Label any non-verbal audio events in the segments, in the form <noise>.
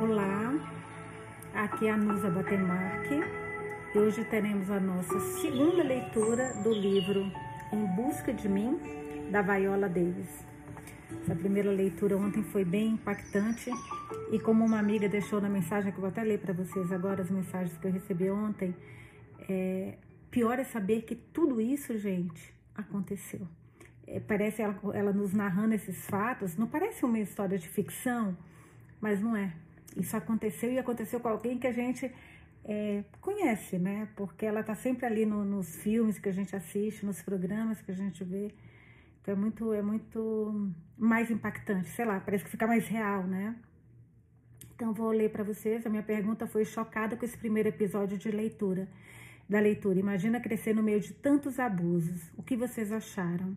Olá, aqui é a Nusa Batemarque e hoje teremos a nossa segunda leitura do livro Em Busca de Mim, da Viola Davis. Essa primeira leitura ontem foi bem impactante e como uma amiga deixou na mensagem, que eu vou até ler para vocês agora as mensagens que eu recebi ontem, é, pior é saber que tudo isso, gente, aconteceu. É, parece ela, ela nos narrando esses fatos, não parece uma história de ficção, mas não é. Isso aconteceu e aconteceu com alguém que a gente é, conhece, né? Porque ela tá sempre ali no, nos filmes que a gente assiste, nos programas que a gente vê. Então é muito, é muito mais impactante, sei lá, parece que fica mais real, né? Então vou ler para vocês. A minha pergunta foi chocada com esse primeiro episódio de leitura. Da leitura. Imagina crescer no meio de tantos abusos. O que vocês acharam?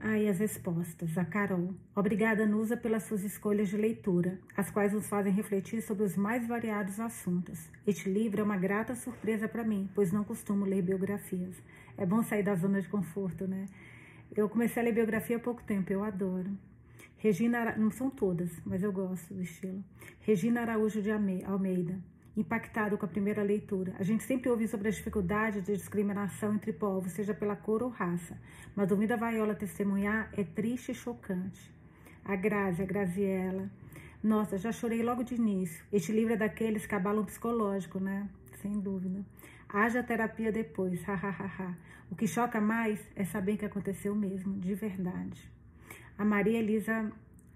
Aí as respostas. A Carol. Obrigada, Nusa, pelas suas escolhas de leitura, as quais nos fazem refletir sobre os mais variados assuntos. Este livro é uma grata surpresa para mim, pois não costumo ler biografias. É bom sair da zona de conforto, né? Eu comecei a ler biografia há pouco tempo, eu adoro. Regina, não são todas, mas eu gosto do estilo. Regina Araújo de Almeida impactado com a primeira leitura. A gente sempre ouve sobre as dificuldades de discriminação entre povos, seja pela cor ou raça, mas ouvir a Vaiola testemunhar é triste e chocante. A Grazi, a Graziella. Nossa, já chorei logo de início. Este livro é daqueles que abalam psicológico, né? Sem dúvida. Haja terapia depois, hahaha. o que choca mais é saber que aconteceu mesmo, de verdade. A Maria Elisa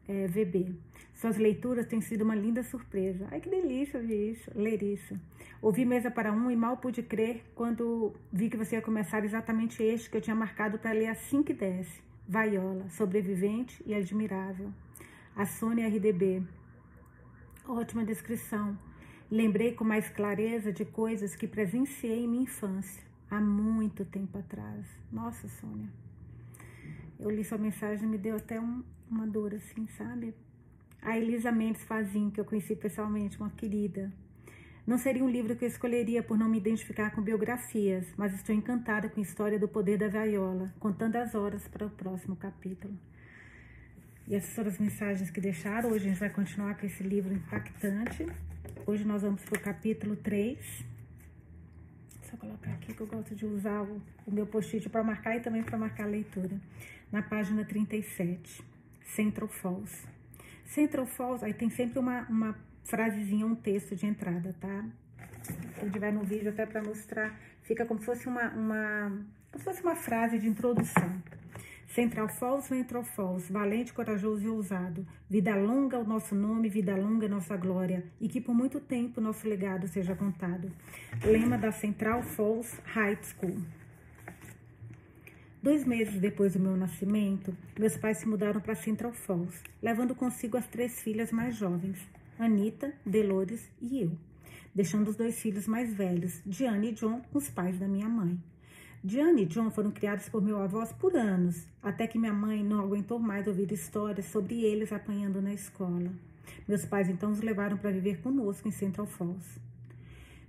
é, VB. Suas leituras têm sido uma linda surpresa. Ai, que delícia ouvir isso, ler isso. Ouvi Mesa para Um e mal pude crer quando vi que você ia começar exatamente este que eu tinha marcado para ler assim que desce. Vaiola, sobrevivente e admirável. A Sônia RDB. Ótima descrição. Lembrei com mais clareza de coisas que presenciei em minha infância, há muito tempo atrás. Nossa, Sônia. Eu li sua mensagem e me deu até um, uma dor, assim, sabe? A Elisa Mendes Fazin, que eu conheci pessoalmente, uma querida. Não seria um livro que eu escolheria por não me identificar com biografias, mas estou encantada com a história do poder da vaiola, contando as horas para o próximo capítulo. E essas foram as mensagens que deixaram. Hoje a gente vai continuar com esse livro impactante. Hoje nós vamos para o capítulo 3. Só colocar aqui que eu gosto de usar o, o meu post-it para marcar e também para marcar a leitura. Na página 37. Central Falls. Central Falls, aí tem sempre uma, uma frasezinha, um texto de entrada, tá? Quem tiver no vídeo até para mostrar, fica como se fosse uma, uma, como se fosse uma frase de introdução. Central Falls, Central Falls, valente, corajoso e ousado. Vida longa o nosso nome, vida longa nossa glória, e que por muito tempo nosso legado seja contado. Lema da Central Falls High School. Dois meses depois do meu nascimento, meus pais se mudaram para Central Falls, levando consigo as três filhas mais jovens, Anita, Delores e eu, deixando os dois filhos mais velhos, Diane e John, os pais da minha mãe. Diane e John foram criados por meus avós por anos, até que minha mãe não aguentou mais ouvir histórias sobre eles apanhando na escola. Meus pais então os levaram para viver conosco em Central Falls.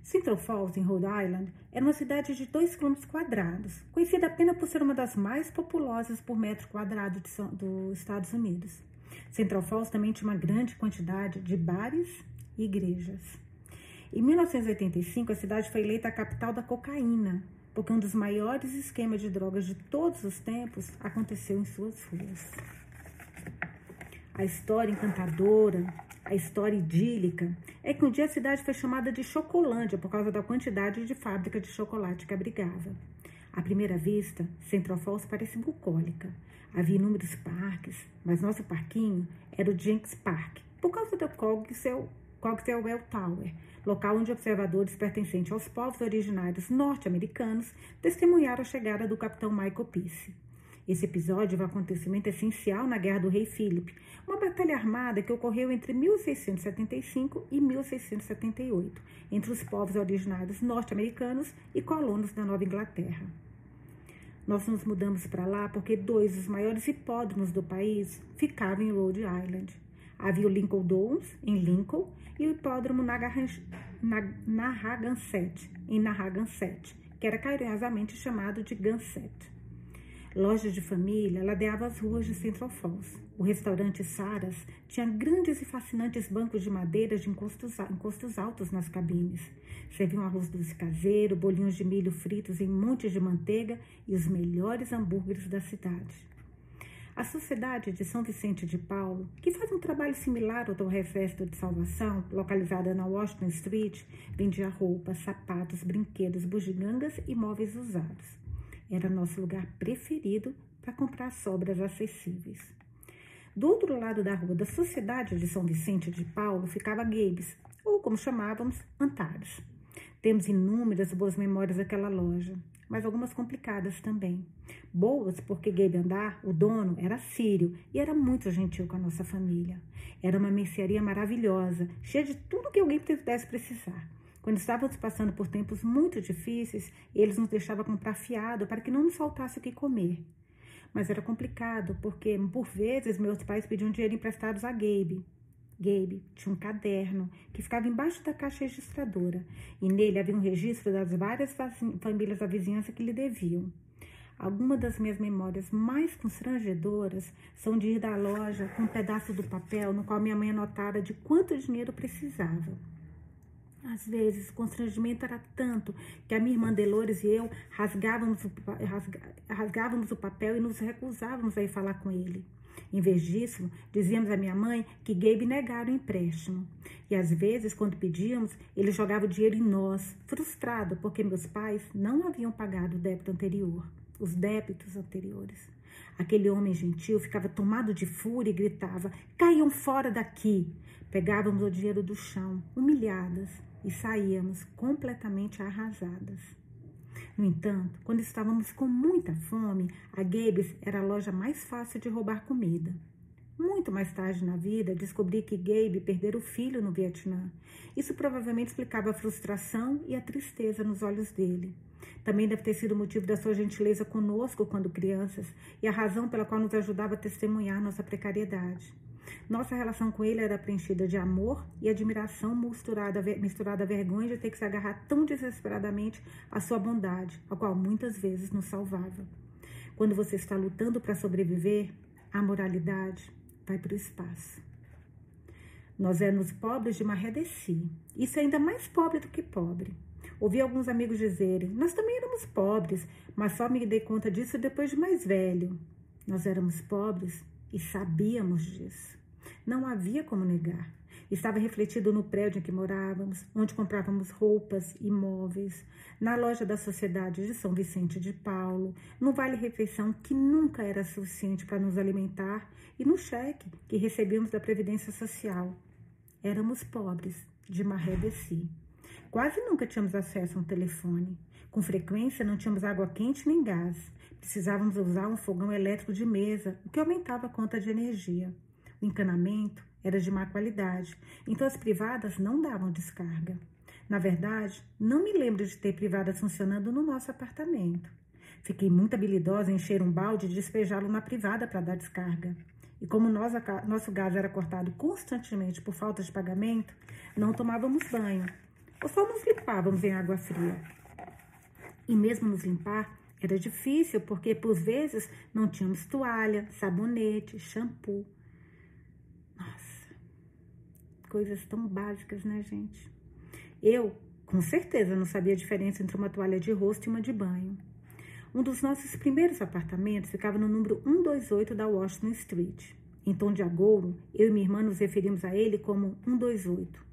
Central Falls, em Rhode Island, era uma cidade de 2 km quadrados, conhecida apenas por ser uma das mais populosas por metro quadrado dos Estados Unidos. Central Falls também tinha uma grande quantidade de bares e igrejas. Em 1985, a cidade foi eleita a capital da cocaína, porque um dos maiores esquemas de drogas de todos os tempos aconteceu em suas ruas. A história encantadora a história idílica é que um dia a cidade foi chamada de Chocolândia por causa da quantidade de fábrica de chocolate que abrigava. À primeira vista, Central Falls parece bucólica. Havia inúmeros parques, mas nosso parquinho era o Jenks Park, por causa do Cogswell, Cogswell Tower, local onde observadores pertencentes aos povos originários norte-americanos testemunharam a chegada do capitão Michael Peace. Esse episódio é um acontecimento essencial na Guerra do Rei Filipe, uma batalha armada que ocorreu entre 1675 e 1678, entre os povos originários norte-americanos e colonos da Nova Inglaterra. Nós nos mudamos para lá porque dois dos maiores hipódromos do país ficavam em Rhode Island. Havia o Lincoln Downs, em Lincoln, e o hipódromo Narragansett, em Narragansett, que era carinhosamente chamado de Gansett. Loja de família ladeava as ruas de Central Falls. O restaurante Saras tinha grandes e fascinantes bancos de madeira de encostos, encostos altos nas cabines. Serviam arroz doce caseiro, bolinhos de milho fritos em montes de manteiga e os melhores hambúrgueres da cidade. A Sociedade de São Vicente de Paulo, que faz um trabalho similar ao do Refesto de Salvação, localizada na Washington Street, vendia roupas, sapatos, brinquedos, bugigangas e móveis usados. Era nosso lugar preferido para comprar sobras acessíveis. Do outro lado da rua da Sociedade de São Vicente de Paulo ficava Gabes, ou como chamávamos, Antares. Temos inúmeras boas memórias daquela loja, mas algumas complicadas também. Boas porque Gabe Andar, o dono, era sírio e era muito gentil com a nossa família. Era uma mercearia maravilhosa, cheia de tudo que alguém pudesse precisar. Quando estávamos passando por tempos muito difíceis, eles nos deixavam comprar fiado para que não nos faltasse o que comer. Mas era complicado, porque por vezes meus pais pediam dinheiro emprestado a Gabe. Gabe tinha um caderno que ficava embaixo da caixa registradora e nele havia um registro das várias famílias da vizinhança que lhe deviam. Algumas das minhas memórias mais constrangedoras são de ir da loja com um pedaço do papel no qual minha mãe anotara de quanto dinheiro precisava. Às vezes, o constrangimento era tanto que a minha irmã Delores e eu rasgávamos o, rasgávamos o papel e nos recusávamos a ir falar com ele. Em vez disso, dizíamos à minha mãe que Gabe negara o empréstimo. E às vezes, quando pedíamos, ele jogava o dinheiro em nós, frustrado porque meus pais não haviam pagado o débito anterior, os débitos anteriores. Aquele homem gentil ficava tomado de fúria e gritava: Caiam fora daqui! Pegávamos o dinheiro do chão, humilhadas, e saíamos completamente arrasadas. No entanto, quando estávamos com muita fome, a Gabes era a loja mais fácil de roubar comida. Muito mais tarde na vida, descobri que Gabe perdera o filho no Vietnã. Isso provavelmente explicava a frustração e a tristeza nos olhos dele. Também deve ter sido motivo da sua gentileza conosco quando crianças e a razão pela qual nos ajudava a testemunhar nossa precariedade. Nossa relação com ele era preenchida de amor e admiração misturada, misturada à vergonha de ter que se agarrar tão desesperadamente à sua bondade, a qual muitas vezes nos salvava. Quando você está lutando para sobreviver, a moralidade vai para o espaço. Nós éramos pobres de Marredeci. Isso é ainda mais pobre do que pobre. Ouvi alguns amigos dizerem: Nós também éramos pobres, mas só me dei conta disso depois de mais velho. Nós éramos pobres e sabíamos disso. Não havia como negar. Estava refletido no prédio em que morávamos, onde comprávamos roupas e móveis, na loja da Sociedade de São Vicente de Paulo, no vale-refeição que nunca era suficiente para nos alimentar e no cheque que recebíamos da Previdência Social. Éramos pobres, de maré de si. Quase nunca tínhamos acesso a um telefone. Com frequência não tínhamos água quente nem gás. Precisávamos usar um fogão elétrico de mesa, o que aumentava a conta de energia. O encanamento era de má qualidade, então as privadas não davam descarga. Na verdade, não me lembro de ter privadas funcionando no nosso apartamento. Fiquei muito habilidosa em encher um balde e despejá-lo na privada para dar descarga. E como nosso gás era cortado constantemente por falta de pagamento, não tomávamos banho, ou só nos limpávamos em água fria. E mesmo nos limpar, era difícil, porque por vezes não tínhamos toalha, sabonete, shampoo coisas tão básicas, né, gente? Eu, com certeza, não sabia a diferença entre uma toalha de rosto e uma de banho. Um dos nossos primeiros apartamentos ficava no número 128 da Washington Street. Em tom de agouro, eu e minha irmã nos referimos a ele como 128.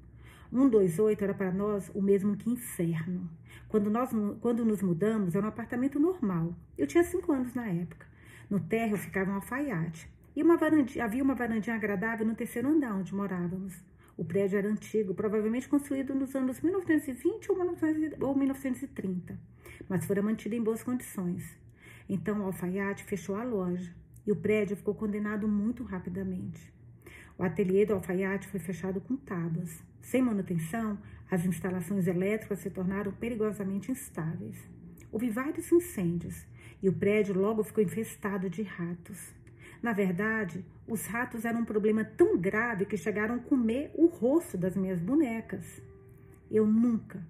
128 era para nós o mesmo que inferno. Quando, nós, quando nos mudamos, era um apartamento normal. Eu tinha cinco anos na época. No térreo ficava um alfaiate. E uma varandinha, havia uma varandinha agradável no terceiro andar onde morávamos. O prédio era antigo, provavelmente construído nos anos 1920 ou 1930, mas fora mantido em boas condições. Então o alfaiate fechou a loja e o prédio ficou condenado muito rapidamente. O ateliê do alfaiate foi fechado com tábuas. Sem manutenção, as instalações elétricas se tornaram perigosamente instáveis. Houve vários incêndios e o prédio logo ficou infestado de ratos. Na verdade, os ratos eram um problema tão grave que chegaram a comer o rosto das minhas bonecas. Eu nunca,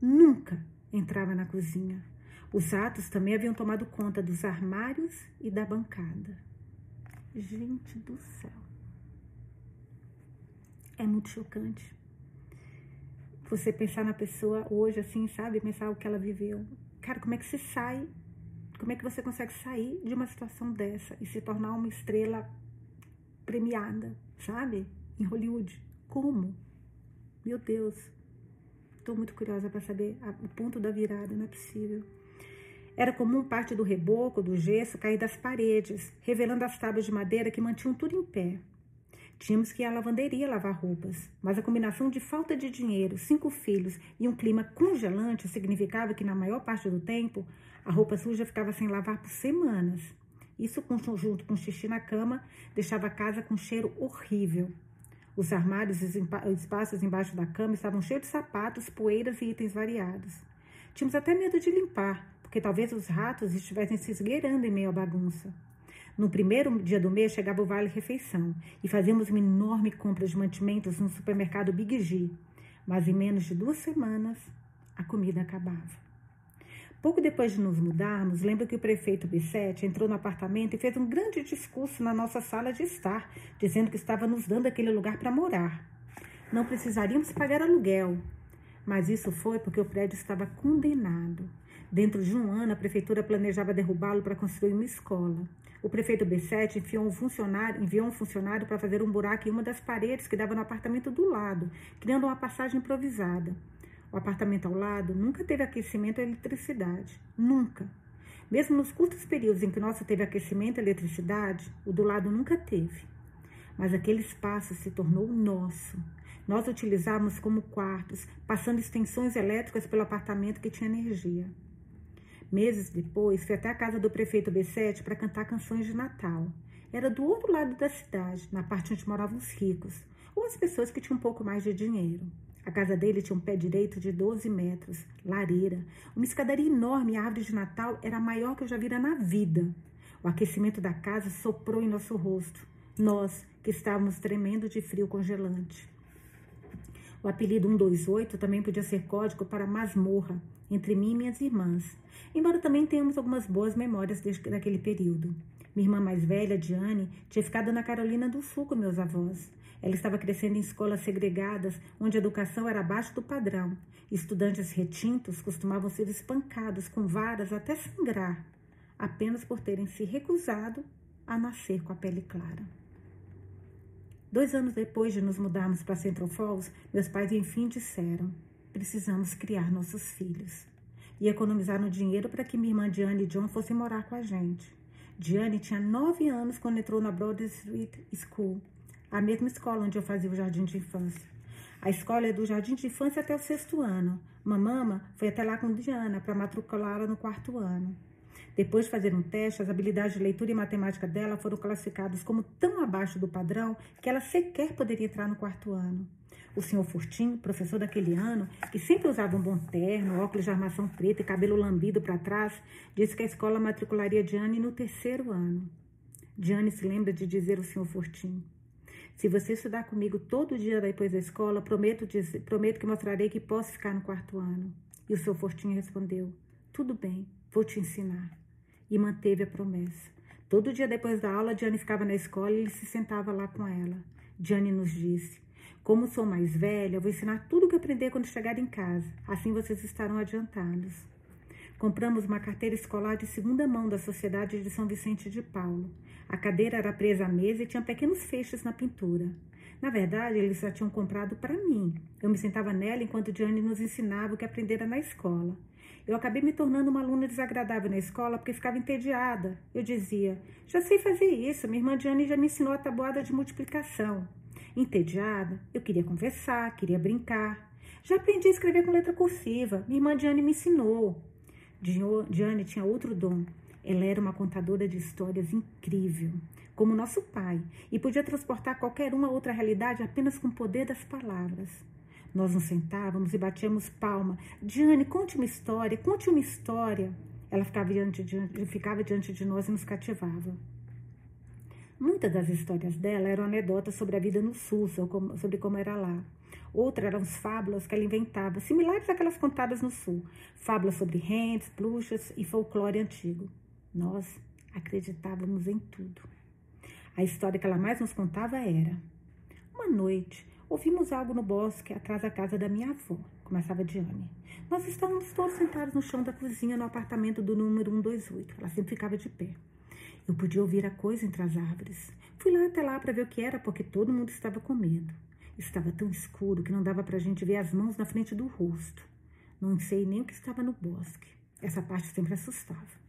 nunca entrava na cozinha. Os ratos também haviam tomado conta dos armários e da bancada. Gente do céu. É muito chocante. Você pensar na pessoa hoje, assim, sabe? Pensar o que ela viveu. Cara, como é que você sai? Como é que você consegue sair de uma situação dessa e se tornar uma estrela premiada, sabe? Em Hollywood. Como? Meu Deus. Estou muito curiosa para saber o ponto da virada, não é possível. Era comum parte do reboco, do gesso, cair das paredes, revelando as tábuas de madeira que mantinham tudo em pé. Tínhamos que ir à lavanderia lavar roupas, mas a combinação de falta de dinheiro, cinco filhos e um clima congelante significava que, na maior parte do tempo, a roupa suja ficava sem lavar por semanas. Isso, junto com xixi na cama, deixava a casa com um cheiro horrível. Os armários e os espaços embaixo da cama estavam cheios de sapatos, poeiras e itens variados. Tínhamos até medo de limpar, porque talvez os ratos estivessem se esgueirando em meio à bagunça. No primeiro dia do mês chegava o Vale Refeição e fazíamos uma enorme compra de mantimentos no supermercado Big G. Mas em menos de duas semanas, a comida acabava. Pouco depois de nos mudarmos, lembro que o prefeito Bissete entrou no apartamento e fez um grande discurso na nossa sala de estar, dizendo que estava nos dando aquele lugar para morar. Não precisaríamos pagar aluguel, mas isso foi porque o prédio estava condenado. Dentro de um ano, a prefeitura planejava derrubá-lo para construir uma escola. O prefeito B7 enviou um funcionário, enviou um funcionário para fazer um buraco em uma das paredes que dava no apartamento do lado, criando uma passagem improvisada. O apartamento ao lado nunca teve aquecimento e eletricidade. Nunca. Mesmo nos curtos períodos em que o nosso teve aquecimento e eletricidade, o do lado nunca teve. Mas aquele espaço se tornou nosso. Nós utilizávamos como quartos, passando extensões elétricas pelo apartamento que tinha energia. Meses depois, fui até a casa do prefeito B7 para cantar canções de Natal. Era do outro lado da cidade, na parte onde moravam os ricos, ou as pessoas que tinham um pouco mais de dinheiro. A casa dele tinha um pé direito de 12 metros, lareira, uma escadaria enorme e a árvore de Natal era a maior que eu já vira na vida. O aquecimento da casa soprou em nosso rosto, nós que estávamos tremendo de frio congelante. O apelido 128 também podia ser código para masmorra entre mim e minhas irmãs embora também tenhamos algumas boas memórias daquele período. Minha irmã mais velha, Diane, tinha ficado na Carolina do Sul com meus avós. Ela estava crescendo em escolas segregadas, onde a educação era abaixo do padrão. Estudantes retintos costumavam ser espancados com varas até sangrar, apenas por terem se recusado a nascer com a pele clara. Dois anos depois de nos mudarmos para Central Falls, meus pais enfim disseram: precisamos criar nossos filhos e economizaram dinheiro para que minha irmã Diane e John fossem morar com a gente. Diane tinha nove anos quando entrou na Broad Street School, a mesma escola onde eu fazia o jardim de infância. A escola é do jardim de infância até o sexto ano. Mamama foi até lá com Diana para matriculá-la no quarto ano. Depois de fazer um teste, as habilidades de leitura e matemática dela foram classificadas como tão abaixo do padrão que ela sequer poderia entrar no quarto ano. O senhor Furtinho, professor daquele ano, que sempre usava um bom terno, óculos de armação preta e cabelo lambido para trás, disse que a escola matricularia Diane no terceiro ano. Diane se lembra de dizer ao senhor Furtinho: Se você estudar comigo todo dia depois da escola, prometo, dizer, prometo que mostrarei que posso ficar no quarto ano. E o senhor Fortinho respondeu: Tudo bem, vou te ensinar. E manteve a promessa. Todo dia depois da aula, Diane ficava na escola e ele se sentava lá com ela. Diane nos disse: como sou mais velha, vou ensinar tudo o que aprender quando chegar em casa. Assim vocês estarão adiantados. Compramos uma carteira escolar de segunda mão da Sociedade de São Vicente de Paulo. A cadeira era presa à mesa e tinha pequenos feixes na pintura. Na verdade, eles já tinham comprado para mim. Eu me sentava nela enquanto Diane nos ensinava o que aprendera na escola. Eu acabei me tornando uma aluna desagradável na escola porque ficava entediada. Eu dizia: Já sei fazer isso, minha irmã Diane já me ensinou a tabuada de multiplicação. Entediada, eu queria conversar, queria brincar. Já aprendi a escrever com letra cursiva. Minha irmã Diane me ensinou. Diane tinha outro dom. Ela era uma contadora de histórias incrível, como nosso pai, e podia transportar qualquer uma outra realidade apenas com o poder das palavras. Nós nos sentávamos e batíamos palma. Diane, conte uma história, conte uma história. Ela ficava diante de, ficava diante de nós e nos cativava. Muitas das histórias dela eram anedotas sobre a vida no sul, sobre como era lá. Outra eram as fábulas que ela inventava, similares àquelas contadas no sul. Fábulas sobre rentes, bruxas e folclore antigo. Nós acreditávamos em tudo. A história que ela mais nos contava era: Uma noite, ouvimos algo no bosque atrás da casa da minha avó, começava Diane. Nós estávamos todos sentados no chão da cozinha no apartamento do número 128. Ela sempre ficava de pé. Eu podia ouvir a coisa entre as árvores. Fui lá até lá para ver o que era, porque todo mundo estava com medo. Estava tão escuro que não dava para a gente ver as mãos na frente do rosto. Não sei nem o que estava no bosque. Essa parte sempre assustava.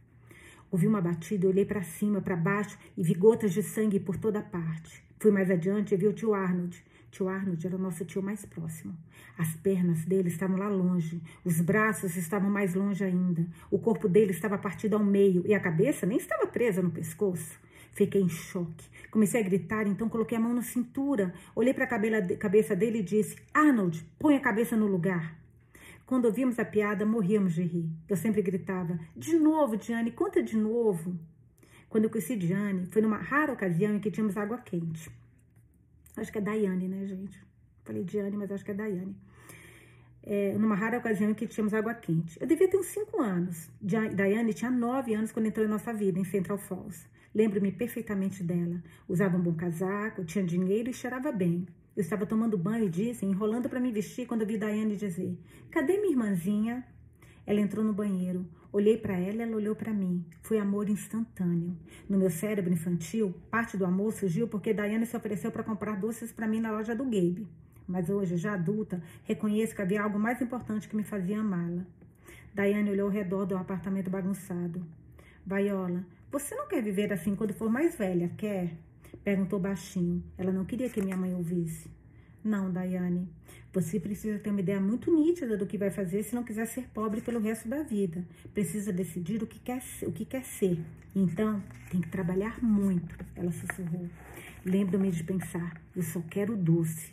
Ouvi uma batida, olhei para cima, para baixo e vi gotas de sangue por toda parte. Fui mais adiante e vi o tio Arnold. Tio Arnold era o nosso tio mais próximo. As pernas dele estavam lá longe, os braços estavam mais longe ainda. O corpo dele estava partido ao meio e a cabeça nem estava presa no pescoço. Fiquei em choque. Comecei a gritar, então coloquei a mão na cintura, olhei para a cabeça dele e disse: Arnold, põe a cabeça no lugar. Quando ouvimos a piada, morríamos de rir. Eu sempre gritava: De novo, Diane, conta de novo. Quando eu conheci Diane, foi numa rara ocasião em que tínhamos água quente. Acho que é Daiane, né, gente? Falei Diane, mas acho que é Daiane. É, numa rara ocasião em que tínhamos água quente. Eu devia ter uns 5 anos. Daiane tinha 9 anos quando entrou em nossa vida, em Central Falls. Lembro-me perfeitamente dela. Usava um bom casaco, tinha dinheiro e cheirava bem. Eu estava tomando banho, dizem, enrolando para me vestir quando vi Daiane dizer: Cadê minha irmãzinha? Ela entrou no banheiro. Olhei para ela e ela olhou para mim. Foi amor instantâneo. No meu cérebro infantil, parte do amor surgiu porque Daiane se ofereceu para comprar doces para mim na loja do Gabe. Mas hoje, já adulta, reconheço que havia algo mais importante que me fazia amá-la. Daiane olhou ao redor do apartamento bagunçado. Vaiola, você não quer viver assim quando for mais velha, quer? Perguntou baixinho. Ela não queria que minha mãe ouvisse. Não, Daiane. Você precisa ter uma ideia muito nítida do que vai fazer se não quiser ser pobre pelo resto da vida. Precisa decidir o que quer, o que quer ser. Então, tem que trabalhar muito, ela sussurrou. Lembro-me de pensar, eu só quero doce.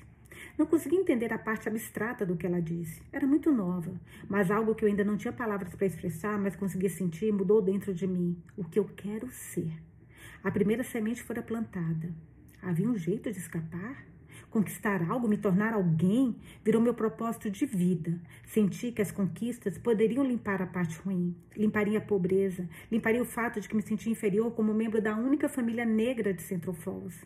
Não consegui entender a parte abstrata do que ela disse. Era muito nova, mas algo que eu ainda não tinha palavras para expressar, mas conseguia sentir, mudou dentro de mim. O que eu quero ser. A primeira semente fora plantada. Havia um jeito de escapar? Conquistar algo, me tornar alguém, virou meu propósito de vida. Senti que as conquistas poderiam limpar a parte ruim, limparia a pobreza, limparia o fato de que me sentia inferior como membro da única família negra de Central Falls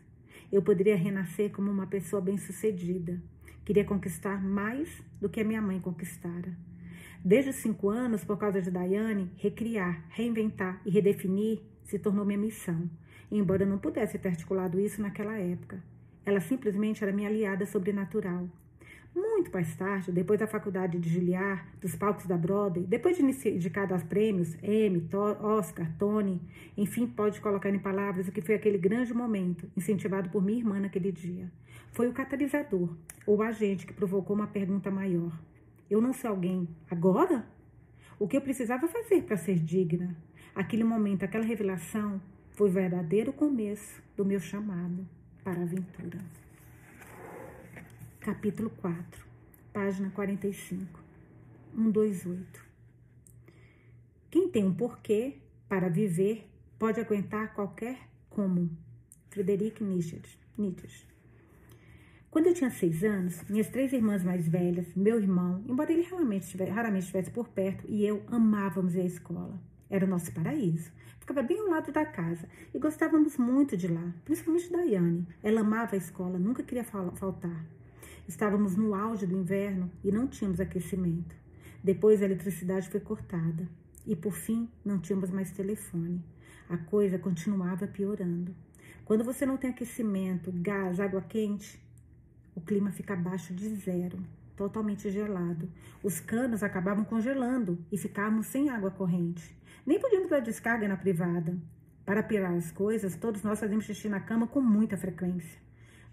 eu poderia renascer como uma pessoa bem-sucedida. Queria conquistar mais do que a minha mãe conquistara. Desde os cinco anos, por causa de Daiane, recriar, reinventar e redefinir se tornou minha missão, embora eu não pudesse ter articulado isso naquela época. Ela simplesmente era minha aliada sobrenatural. Muito mais tarde, depois da faculdade de Juilliard, dos palcos da Broadway, depois de indicado aos prêmios, Emmy, Oscar, Tony, enfim, pode colocar em palavras o que foi aquele grande momento, incentivado por minha irmã naquele dia. Foi o catalisador, ou agente que provocou uma pergunta maior. Eu não sou alguém agora? O que eu precisava fazer para ser digna? Aquele momento, aquela revelação, foi o verdadeiro começo do meu chamado para a aventura capítulo 4, página 45, 128. Quem tem um porquê para viver pode aguentar qualquer como. Frederic Nietzsche. Nietzsche. Quando eu tinha seis anos, minhas três irmãs mais velhas, meu irmão, embora ele raramente estivesse, raramente estivesse por perto, e eu amávamos à escola. Era o nosso paraíso. Ficava bem ao lado da casa e gostávamos muito de lá, principalmente Daiane. Ela amava a escola, nunca queria faltar. Estávamos no auge do inverno e não tínhamos aquecimento. Depois a eletricidade foi cortada e por fim não tínhamos mais telefone. A coisa continuava piorando. Quando você não tem aquecimento, gás, água quente, o clima fica abaixo de zero, totalmente gelado. Os canos acabavam congelando e ficávamos sem água corrente. Nem podíamos dar descarga na privada. Para piorar as coisas, todos nós fazíamos xixi na cama com muita frequência.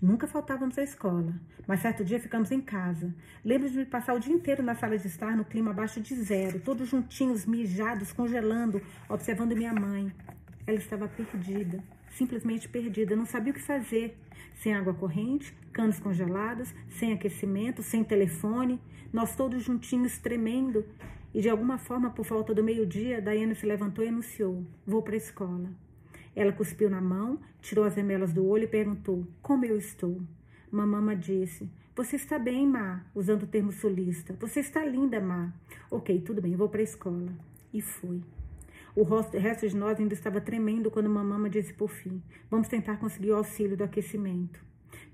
Nunca faltávamos à escola, mas certo dia ficamos em casa. Lembro de passar o dia inteiro na sala de estar, no clima abaixo de zero, todos juntinhos, mijados, congelando, observando minha mãe. Ela estava perdida, simplesmente perdida, não sabia o que fazer. Sem água corrente, canos congelados, sem aquecimento, sem telefone, nós todos juntinhos tremendo. E de alguma forma, por falta do meio-dia, Daiane se levantou e anunciou: Vou para a escola. Ela cuspiu na mão, tirou as remelas do olho e perguntou: Como eu estou? Mamama disse: Você está bem, Má, usando o termo sulista. Você está linda, Má. Ok, tudo bem, vou para a escola. E fui. O resto de nós ainda estava tremendo quando mamama disse por fim: Vamos tentar conseguir o auxílio do aquecimento.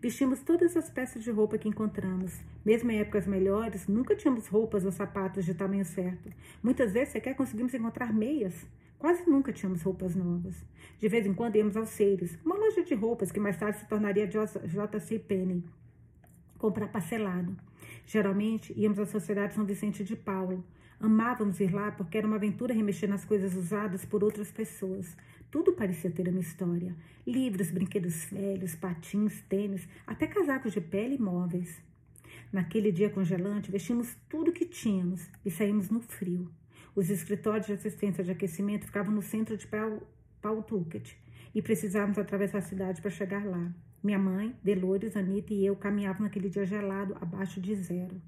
Vestimos todas as peças de roupa que encontramos. Mesmo em épocas melhores, nunca tínhamos roupas ou sapatos de tamanho certo. Muitas vezes sequer conseguimos encontrar meias. Quase nunca tínhamos roupas novas. De vez em quando íamos aos Seiros, uma loja de roupas que mais tarde se tornaria JC Penney, comprar parcelado. Geralmente íamos à Sociedade São Vicente de Paulo. Amávamos ir lá porque era uma aventura remexer nas coisas usadas por outras pessoas. Tudo parecia ter uma história: livros, brinquedos velhos, patins, tênis, até casacos de pele e móveis. Naquele dia congelante, vestimos tudo que tínhamos e saímos no frio. Os escritórios de assistência de aquecimento ficavam no centro de Pawtucket e precisávamos atravessar a cidade para chegar lá. Minha mãe, Delores, Anita e eu caminhávamos naquele dia gelado, abaixo de zero.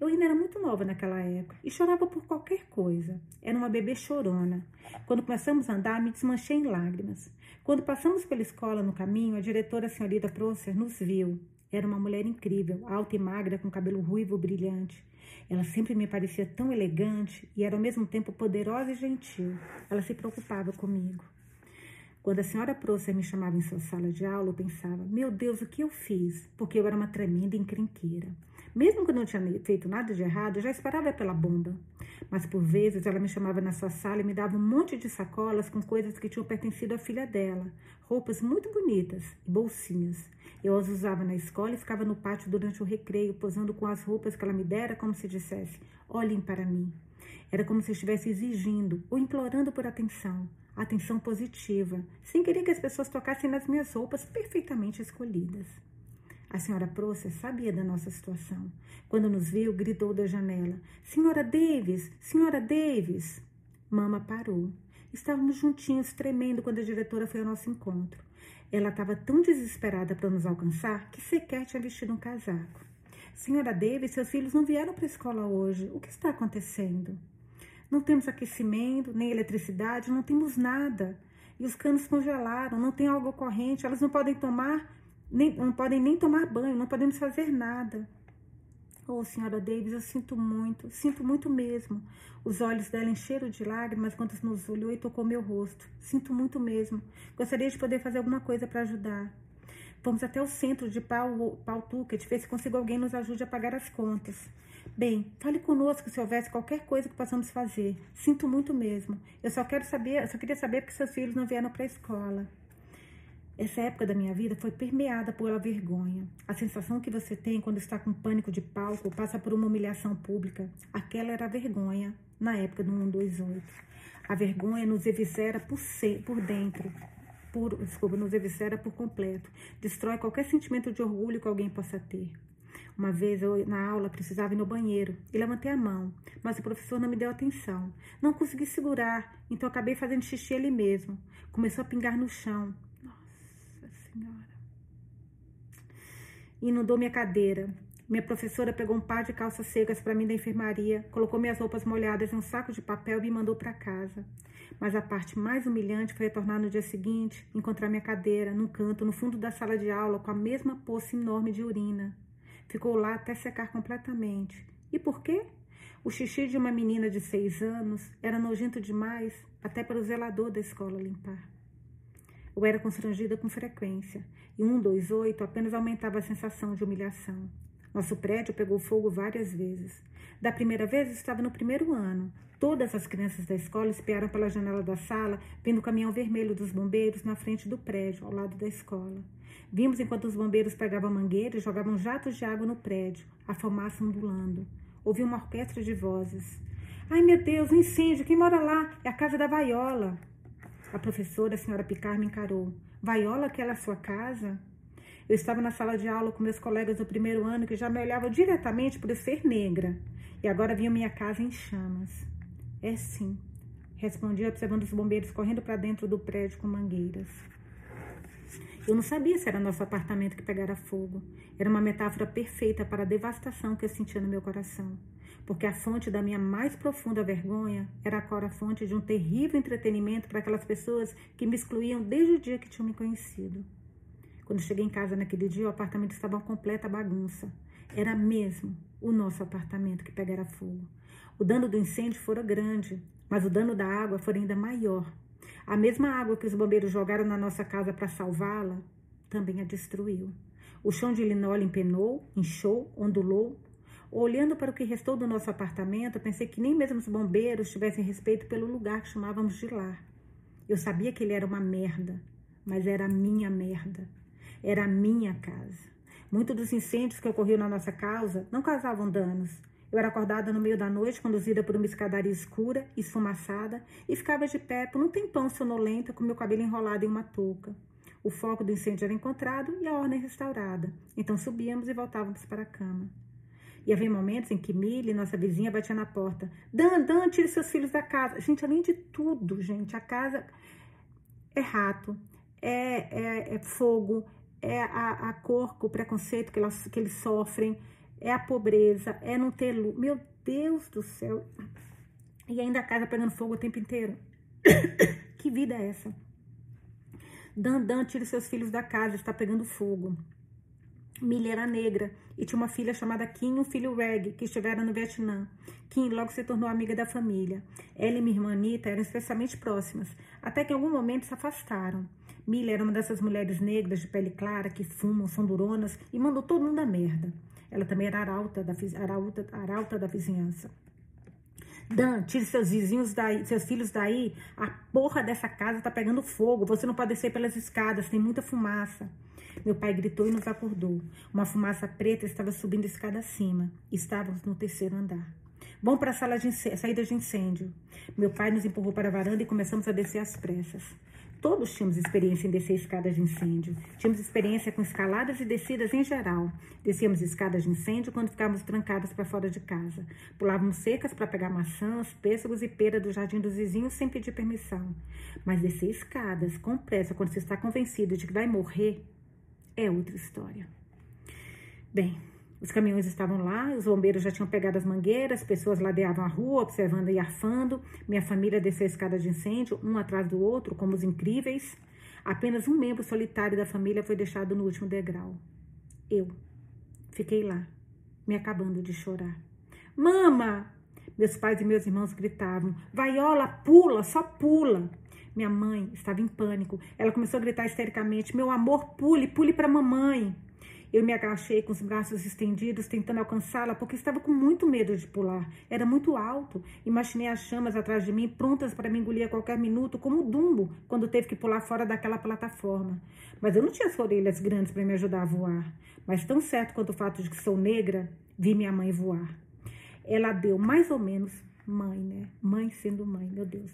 Eu ainda era muito nova naquela época e chorava por qualquer coisa. Era uma bebê chorona. Quando começamos a andar, me desmanchei em lágrimas. Quando passamos pela escola no caminho, a diretora, a senhorita Prosser, nos viu. Era uma mulher incrível, alta e magra, com cabelo ruivo brilhante. Ela sempre me parecia tão elegante e era ao mesmo tempo poderosa e gentil. Ela se preocupava comigo. Quando a senhora Prosser me chamava em sua sala de aula, eu pensava: meu Deus, o que eu fiz? Porque eu era uma tremenda encrenqueira. Mesmo que eu não tinha feito nada de errado, eu já esperava pela bomba. Mas por vezes ela me chamava na sua sala e me dava um monte de sacolas com coisas que tinham pertencido à filha dela, roupas muito bonitas e bolsinhas. Eu as usava na escola e ficava no pátio durante o recreio, posando com as roupas que ela me dera, como se dissesse: olhem para mim. Era como se estivesse exigindo ou implorando por atenção, atenção positiva, sem querer que as pessoas tocassem nas minhas roupas perfeitamente escolhidas. A senhora Procer sabia da nossa situação. Quando nos viu, gritou da janela: Senhora Davis! Senhora Davis! Mama parou. Estávamos juntinhos, tremendo, quando a diretora foi ao nosso encontro. Ela estava tão desesperada para nos alcançar que sequer tinha vestido um casaco. Senhora Davis, seus filhos não vieram para a escola hoje. O que está acontecendo? Não temos aquecimento, nem eletricidade, não temos nada. E os canos congelaram, não tem água corrente, elas não podem tomar nem, não podem nem tomar banho, não podemos fazer nada. Oh, senhora Davis, eu sinto muito, sinto muito mesmo. Os olhos dela encheram de lágrimas quando nos olhou e tocou meu rosto. Sinto muito mesmo. Gostaria de poder fazer alguma coisa para ajudar. Vamos até o centro de Pau, Pautucket, ver se consigo alguém nos ajude a pagar as contas. Bem, fale conosco se houvesse qualquer coisa que possamos fazer. Sinto muito mesmo. Eu só quero saber, só queria saber porque seus filhos não vieram para a escola. Essa época da minha vida foi permeada pela vergonha. A sensação que você tem quando está com pânico de palco passa por uma humilhação pública, aquela era a vergonha na época do 128. A vergonha nos eviscera por, ser, por dentro, por, desculpa, nos eviscera por completo. Destrói qualquer sentimento de orgulho que alguém possa ter. Uma vez eu, na aula, precisava ir no banheiro e levantei a mão, mas o professor não me deu atenção. Não consegui segurar, então acabei fazendo xixi ali mesmo. Começou a pingar no chão. Senhora. Inundou minha cadeira. Minha professora pegou um par de calças secas para mim da enfermaria, colocou minhas roupas molhadas em um saco de papel e me mandou para casa. Mas a parte mais humilhante foi retornar no dia seguinte, encontrar minha cadeira num canto no fundo da sala de aula com a mesma poça enorme de urina. Ficou lá até secar completamente. E por quê? O xixi de uma menina de seis anos era nojento demais, até para o zelador da escola limpar. Eu era constrangida com frequência, e 128 apenas aumentava a sensação de humilhação. Nosso prédio pegou fogo várias vezes. Da primeira vez, estava no primeiro ano. Todas as crianças da escola espiaram pela janela da sala, vendo o caminhão vermelho dos bombeiros na frente do prédio, ao lado da escola. Vimos enquanto os bombeiros pegavam mangueira e jogavam jatos de água no prédio, a fumaça ondulando. Ouvi uma orquestra de vozes. Ai, meu Deus, um incêndio! Quem mora lá? É a casa da Vaiola. A professora, a senhora Picard, me encarou. Vaiola, aquela é sua casa? Eu estava na sala de aula com meus colegas do primeiro ano que já me olhavam diretamente por eu ser negra. E agora viam minha casa em chamas. É sim, respondi observando os bombeiros correndo para dentro do prédio com mangueiras. Eu não sabia se era nosso apartamento que pegara fogo. Era uma metáfora perfeita para a devastação que eu sentia no meu coração porque a fonte da minha mais profunda vergonha era agora a fonte de um terrível entretenimento para aquelas pessoas que me excluíam desde o dia que tinham me conhecido. Quando cheguei em casa naquele dia, o apartamento estava uma completa bagunça. Era mesmo o nosso apartamento que pegara fogo. O dano do incêndio fora grande, mas o dano da água foi ainda maior. A mesma água que os bombeiros jogaram na nossa casa para salvá-la também a destruiu. O chão de linóleo empenou, inchou, ondulou. Olhando para o que restou do nosso apartamento, pensei que nem mesmo os bombeiros tivessem respeito pelo lugar que chamávamos de lar. Eu sabia que ele era uma merda, mas era a minha merda. Era a minha casa. Muitos dos incêndios que ocorriam na nossa casa não causavam danos, eu era acordada no meio da noite, conduzida por uma escadaria escura, esfumaçada, e ficava de pé por um tempão sonolenta, com meu cabelo enrolado em uma touca. O foco do incêndio era encontrado e a ordem restaurada. Então subíamos e voltávamos para a cama. E havia momentos em que Milly, nossa vizinha, batia na porta. Dan, Dan, tire seus filhos da casa. Gente, além de tudo, gente, a casa é rato, é, é, é fogo, é a, a cor, o preconceito que, elas, que eles sofrem é a pobreza, é não ter luz. Meu Deus do céu. E ainda a casa pegando fogo o tempo inteiro. <coughs> que vida é essa? Dandan tira seus filhos da casa, está pegando fogo. Millie era negra e tinha uma filha chamada Kim e um filho Reg, que estiveram no Vietnã. Kim logo se tornou amiga da família. Ela e minha irmã Anita eram especialmente próximas, até que em algum momento se afastaram. Millie era uma dessas mulheres negras de pele clara que fumam, são duronas e mandou todo mundo a merda. Ela também era arauta da, arauta, arauta da vizinhança. Dan, tire seus vizinhos daí, seus filhos daí. A porra dessa casa tá pegando fogo. Você não pode descer pelas escadas, tem muita fumaça. Meu pai gritou e nos acordou. Uma fumaça preta estava subindo escada acima. Estávamos no terceiro andar. Vamos para a sala de saída de incêndio. Meu pai nos empurrou para a varanda e começamos a descer às pressas. Todos tínhamos experiência em descer escadas de incêndio. Tínhamos experiência com escaladas e descidas em geral. Descíamos escadas de incêndio quando ficávamos trancados para fora de casa. Pulávamos secas para pegar maçãs, pêssegos e pera do jardim dos vizinhos sem pedir permissão. Mas descer escadas com pressa quando você está convencido de que vai morrer é outra história. Bem, os caminhões estavam lá, os bombeiros já tinham pegado as mangueiras, pessoas ladeavam a rua, observando e arfando. Minha família desceu a escada de incêndio, um atrás do outro, como os incríveis. Apenas um membro solitário da família foi deixado no último degrau. Eu. Fiquei lá, me acabando de chorar. Mama! Meus pais e meus irmãos gritavam: Vaiola, pula, só pula! Minha mãe estava em pânico. Ela começou a gritar histericamente: Meu amor, pule, pule para mamãe. Eu me agachei com os braços estendidos, tentando alcançá-la, porque estava com muito medo de pular. Era muito alto. Imaginei as chamas atrás de mim, prontas para me engolir a qualquer minuto, como o Dumbo, quando teve que pular fora daquela plataforma. Mas eu não tinha as orelhas grandes para me ajudar a voar. Mas tão certo quanto o fato de que sou negra, vi minha mãe voar. Ela deu mais ou menos mãe, né? Mãe sendo mãe, meu Deus.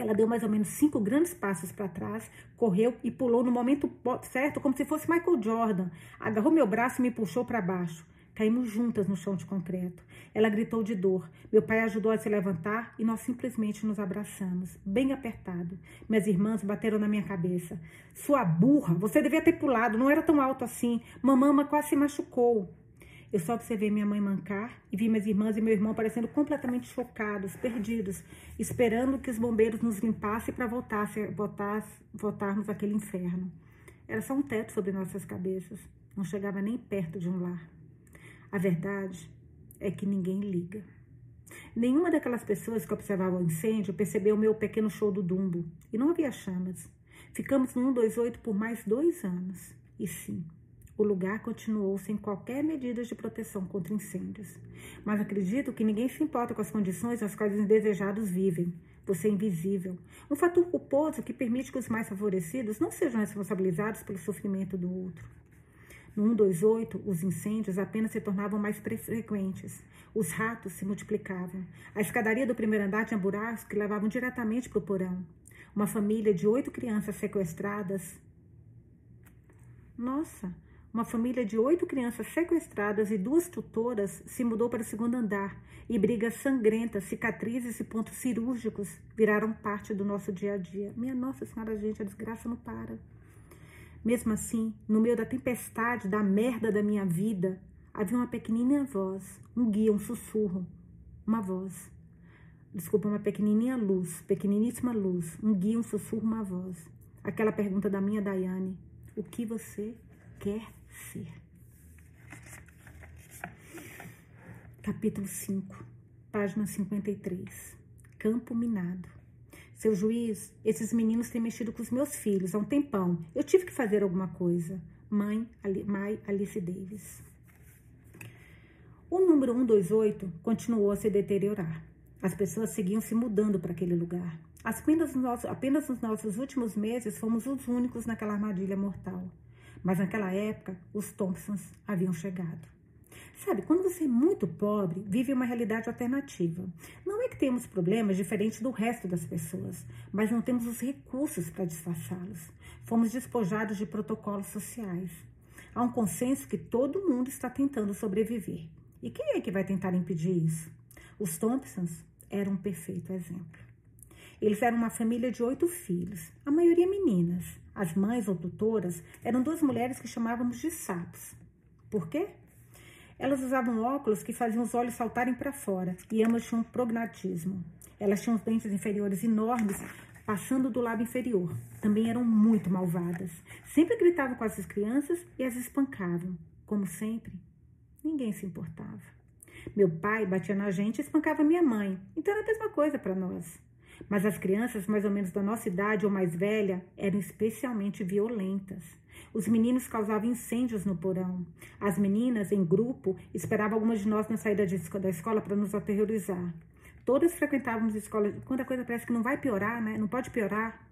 Ela deu mais ou menos cinco grandes passos para trás, correu e pulou no momento certo, como se fosse Michael Jordan. Agarrou meu braço e me puxou para baixo. Caímos juntas no chão de concreto. Ela gritou de dor. Meu pai ajudou a se levantar e nós simplesmente nos abraçamos, bem apertado. Minhas irmãs bateram na minha cabeça. Sua burra, você devia ter pulado, não era tão alto assim. Mamama quase se machucou. Eu só observei minha mãe mancar e vi minhas irmãs e meu irmão parecendo completamente chocados, perdidos, esperando que os bombeiros nos limpassem para voltarmos àquele inferno. Era só um teto sobre nossas cabeças, não chegava nem perto de um lar. A verdade é que ninguém liga. Nenhuma daquelas pessoas que observavam o incêndio percebeu o meu pequeno show do Dumbo, e não havia chamas. Ficamos no 128 por mais dois anos. E sim, o lugar continuou sem qualquer medida de proteção contra incêndios. Mas acredito que ninguém se importa com as condições nas quais os indesejados vivem. Você é invisível. Um fator culposo que permite que os mais favorecidos não sejam responsabilizados pelo sofrimento do outro. No 128, os incêndios apenas se tornavam mais frequentes. Os ratos se multiplicavam. A escadaria do primeiro andar tinha buracos que levavam diretamente para o porão. Uma família de oito crianças sequestradas. Nossa, uma família de oito crianças sequestradas e duas tutoras se mudou para o segundo andar e brigas sangrentas, cicatrizes e pontos cirúrgicos viraram parte do nosso dia a dia. Minha Nossa Senhora, gente, a desgraça não para. Mesmo assim, no meio da tempestade, da merda da minha vida, havia uma pequenininha voz, um guia, um sussurro, uma voz. Desculpa, uma pequenininha luz, pequeniníssima luz, um guia, um sussurro, uma voz. Aquela pergunta da minha Daiane: o que você quer ser. Capítulo 5, página 53. Campo minado. Seu juiz, esses meninos têm mexido com os meus filhos há um tempão. Eu tive que fazer alguma coisa. Mãe, Ali, Mai Alice Davis. O número 128 continuou a se deteriorar. As pessoas seguiam se mudando para aquele lugar. Apenas nos, nossos, apenas nos nossos últimos meses fomos os únicos naquela armadilha mortal. Mas naquela época, os Thompsons haviam chegado. Sabe, quando você é muito pobre, vive uma realidade alternativa. Não é que temos problemas diferentes do resto das pessoas, mas não temos os recursos para disfarçá-los. Fomos despojados de protocolos sociais. Há um consenso que todo mundo está tentando sobreviver. E quem é que vai tentar impedir isso? Os Thompsons eram um perfeito exemplo. Eles eram uma família de oito filhos, a maioria meninas. As mães ou tutoras eram duas mulheres que chamávamos de sapos. Por quê? Elas usavam óculos que faziam os olhos saltarem para fora e ambas tinham prognatismo. Elas tinham os dentes inferiores enormes, passando do lábio inferior. Também eram muito malvadas. Sempre gritavam com as crianças e as espancavam. Como sempre, ninguém se importava. Meu pai batia na gente e espancava minha mãe, então era a mesma coisa para nós. Mas as crianças, mais ou menos da nossa idade ou mais velha, eram especialmente violentas. Os meninos causavam incêndios no porão. As meninas, em grupo, esperavam algumas de nós na saída da escola para nos aterrorizar. Todas frequentávamos escola. Quando a coisa parece que não vai piorar, né? Não pode piorar,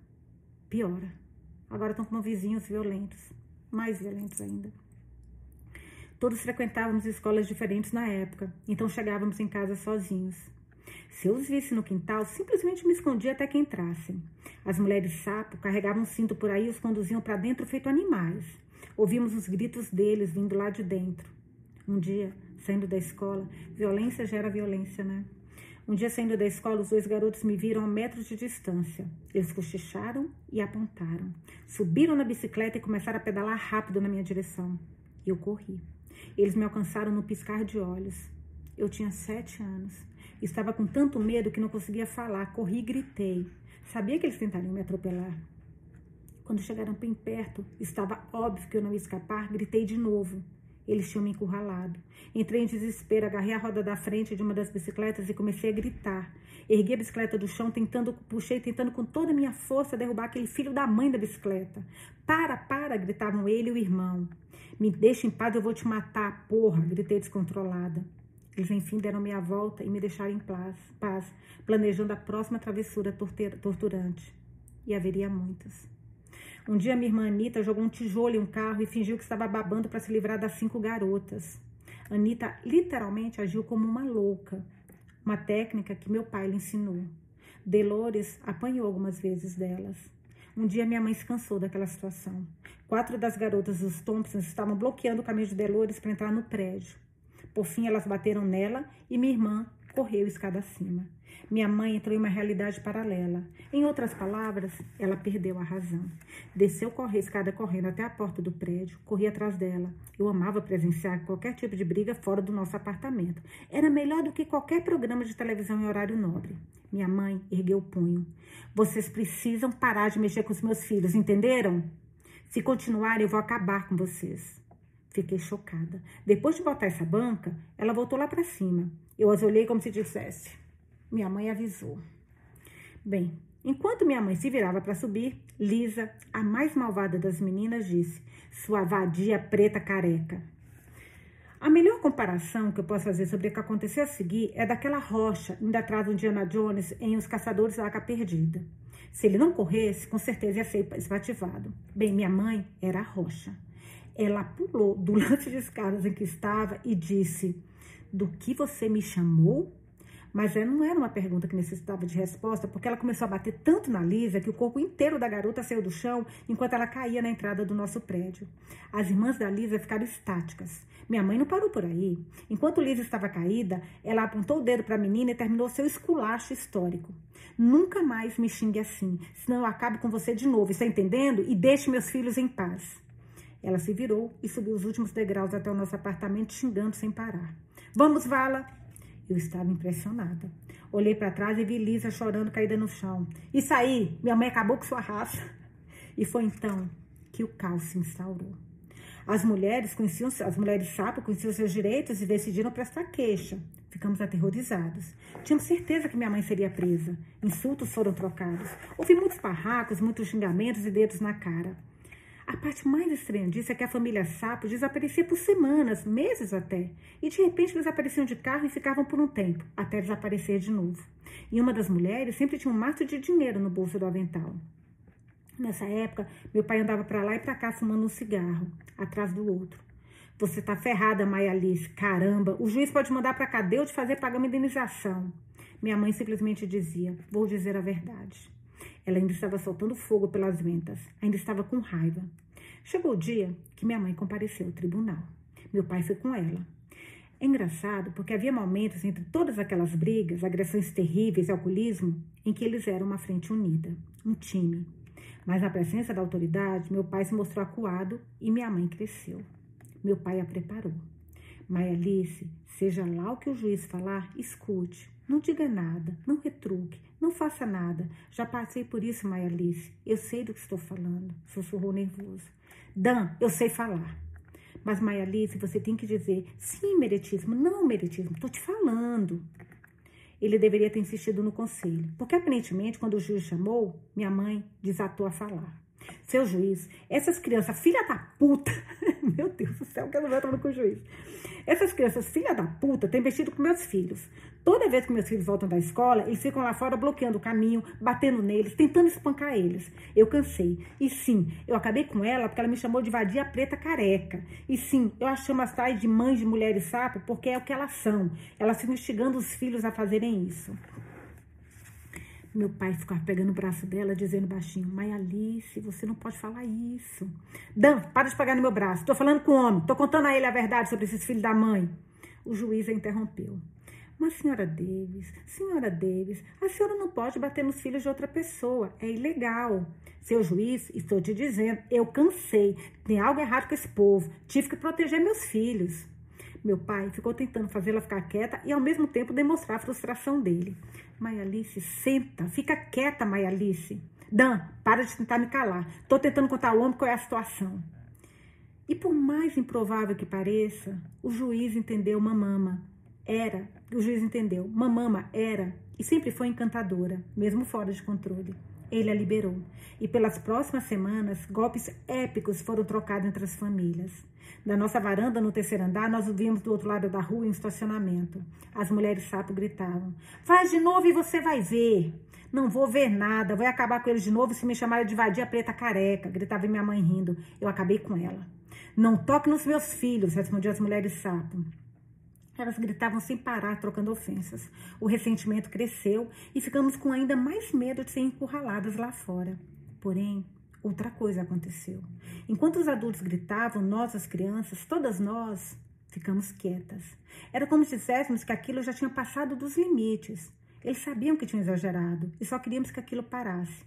piora. Agora estão com vizinhos violentos, mais violentos ainda. Todos frequentávamos escolas diferentes na época, então chegávamos em casa sozinhos. Se eu os visse no quintal, simplesmente me escondia até que entrassem. As mulheres sapo carregavam um cinto por aí e os conduziam para dentro feito animais. Ouvimos os gritos deles vindo lá de dentro. Um dia, saindo da escola, violência gera violência, né? Um dia, saindo da escola, os dois garotos me viram a metros de distância. Eles cochicharam e apontaram. Subiram na bicicleta e começaram a pedalar rápido na minha direção. Eu corri. Eles me alcançaram no piscar de olhos. Eu tinha sete anos. Estava com tanto medo que não conseguia falar. Corri e gritei. Sabia que eles tentariam me atropelar. Quando chegaram bem perto, estava óbvio que eu não ia escapar, gritei de novo. Eles tinham me encurralado. Entrei em desespero, agarrei a roda da frente de uma das bicicletas e comecei a gritar. Ergui a bicicleta do chão, tentando, puxei, tentando com toda a minha força derrubar aquele filho da mãe da bicicleta. Para, para, gritavam ele e o irmão. Me deixa em paz, eu vou te matar, porra, gritei descontrolada. Eles, enfim, deram meia volta e me deixaram em paz, planejando a próxima travessura torturante. E haveria muitas. Um dia, minha irmã Anitta jogou um tijolo em um carro e fingiu que estava babando para se livrar das cinco garotas. Anitta literalmente agiu como uma louca, uma técnica que meu pai lhe ensinou. Dolores apanhou algumas vezes delas. Um dia minha mãe se cansou daquela situação. Quatro das garotas dos Thompsons estavam bloqueando o caminho de Dolores para entrar no prédio. Por fim, elas bateram nela e minha irmã correu escada acima. Minha mãe entrou em uma realidade paralela. Em outras palavras, ela perdeu a razão. Desceu correr escada correndo até a porta do prédio, corri atrás dela. Eu amava presenciar qualquer tipo de briga fora do nosso apartamento. Era melhor do que qualquer programa de televisão em horário nobre. Minha mãe ergueu o punho. Vocês precisam parar de mexer com os meus filhos, entenderam? Se continuarem, eu vou acabar com vocês. Fiquei chocada. Depois de botar essa banca, ela voltou lá para cima. Eu as olhei como se dissesse: Minha mãe avisou. Bem, enquanto minha mãe se virava para subir, Lisa, a mais malvada das meninas, disse: Sua vadia preta careca. A melhor comparação que eu posso fazer sobre o que aconteceu a seguir é daquela rocha indo atrás do Indiana Jones em Os Caçadores da Arca Perdida. Se ele não corresse, com certeza ia ser espativado. Bem, minha mãe era a rocha. Ela pulou do lance de escadas em que estava e disse: Do que você me chamou? Mas não era uma pergunta que necessitava de resposta, porque ela começou a bater tanto na Lisa que o corpo inteiro da garota saiu do chão enquanto ela caía na entrada do nosso prédio. As irmãs da Lisa ficaram estáticas. Minha mãe não parou por aí. Enquanto Lisa estava caída, ela apontou o dedo para a menina e terminou seu esculacho histórico. Nunca mais me xingue assim, senão eu acabo com você de novo, está entendendo? E deixe meus filhos em paz. Ela se virou e subiu os últimos degraus até o nosso apartamento, xingando sem parar. Vamos, Vala! Eu estava impressionada. Olhei para trás e vi Lisa chorando caída no chão. Isso aí, minha mãe acabou com sua raça. E foi então que o caos se instaurou. As mulheres conheciam, as mulheres sapo conheciam seus direitos e decidiram prestar queixa. Ficamos aterrorizados. Tínhamos certeza que minha mãe seria presa. Insultos foram trocados. Houve muitos barracos, muitos xingamentos e dedos na cara. A parte mais estranha disso é que a família Sapo desaparecia por semanas, meses até. E de repente eles apareciam de carro e ficavam por um tempo, até desaparecer de novo. E uma das mulheres sempre tinha um mato de dinheiro no bolso do avental. Nessa época, meu pai andava para lá e para cá fumando um cigarro, atrás do outro. Você tá ferrada, Maia Alice. Caramba, o juiz pode mandar para cadeia ou te fazer pagar uma indenização. Minha mãe simplesmente dizia: Vou dizer a verdade. Ela ainda estava soltando fogo pelas ventas, ainda estava com raiva. Chegou o dia que minha mãe compareceu ao tribunal. Meu pai foi com ela. É engraçado porque havia momentos entre todas aquelas brigas, agressões terríveis e alcoolismo, em que eles eram uma frente unida, um time. Mas na presença da autoridade, meu pai se mostrou acuado e minha mãe cresceu. Meu pai a preparou. Maia Alice, seja lá o que o juiz falar, escute. Não diga nada, não retruque, não faça nada. Já passei por isso, Maia Alice. Eu sei do que estou falando. Sussurrou nervoso. Dan, eu sei falar. Mas, Maia Alice, você tem que dizer sim, meretismo, não meretismo. Estou te falando. Ele deveria ter insistido no conselho, porque aparentemente, quando o juiz chamou, minha mãe desatou a falar. Seu juiz, essas crianças, filha da puta, <laughs> meu Deus do céu, que não vou falando com o juiz. Essas crianças, filha da puta, têm mexido com meus filhos. Toda vez que meus filhos voltam da escola, eles ficam lá fora bloqueando o caminho, batendo neles, tentando espancar eles. Eu cansei. E sim, eu acabei com ela porque ela me chamou de vadia preta careca. E sim, eu as chamo as tais de mães de mulheres sapo porque é o que elas são. Elas ficam instigando os filhos a fazerem isso. Meu pai ficava pegando o braço dela, dizendo baixinho: Mãe Alice, você não pode falar isso. Dan, para de pegar no meu braço. Tô falando com o homem. Tô contando a ele a verdade sobre esses filhos da mãe. O juiz a interrompeu. Mas, senhora Davis, senhora Davis, a senhora não pode bater nos filhos de outra pessoa. É ilegal. Seu juiz, estou te dizendo, eu cansei. Tem algo errado com esse povo. Tive que proteger meus filhos. Meu pai ficou tentando fazê-la ficar quieta e ao mesmo tempo demonstrar a frustração dele. Maia Alice, senta, fica quieta, Maia Alice. Dan, para de tentar me calar. Tô tentando contar ao homem qual é a situação. E por mais improvável que pareça, o juiz entendeu Mamama. Era, o juiz entendeu, Mamama era e sempre foi encantadora, mesmo fora de controle. Ele a liberou. E pelas próximas semanas, golpes épicos foram trocados entre as famílias. Da nossa varanda no terceiro andar, nós vimos do outro lado da rua em um estacionamento. As mulheres sapo gritavam: Faz de novo e você vai ver. Não vou ver nada, vou acabar com eles de novo se me chamarem de vadia preta careca, gritava minha mãe rindo. Eu acabei com ela. Não toque nos meus filhos, respondiam as mulheres sapo. Elas gritavam sem parar, trocando ofensas. O ressentimento cresceu e ficamos com ainda mais medo de ser encurraladas lá fora. Porém, outra coisa aconteceu. Enquanto os adultos gritavam, nós, as crianças, todas nós, ficamos quietas. Era como se disséssemos que aquilo já tinha passado dos limites. Eles sabiam que tinham exagerado e só queríamos que aquilo parasse.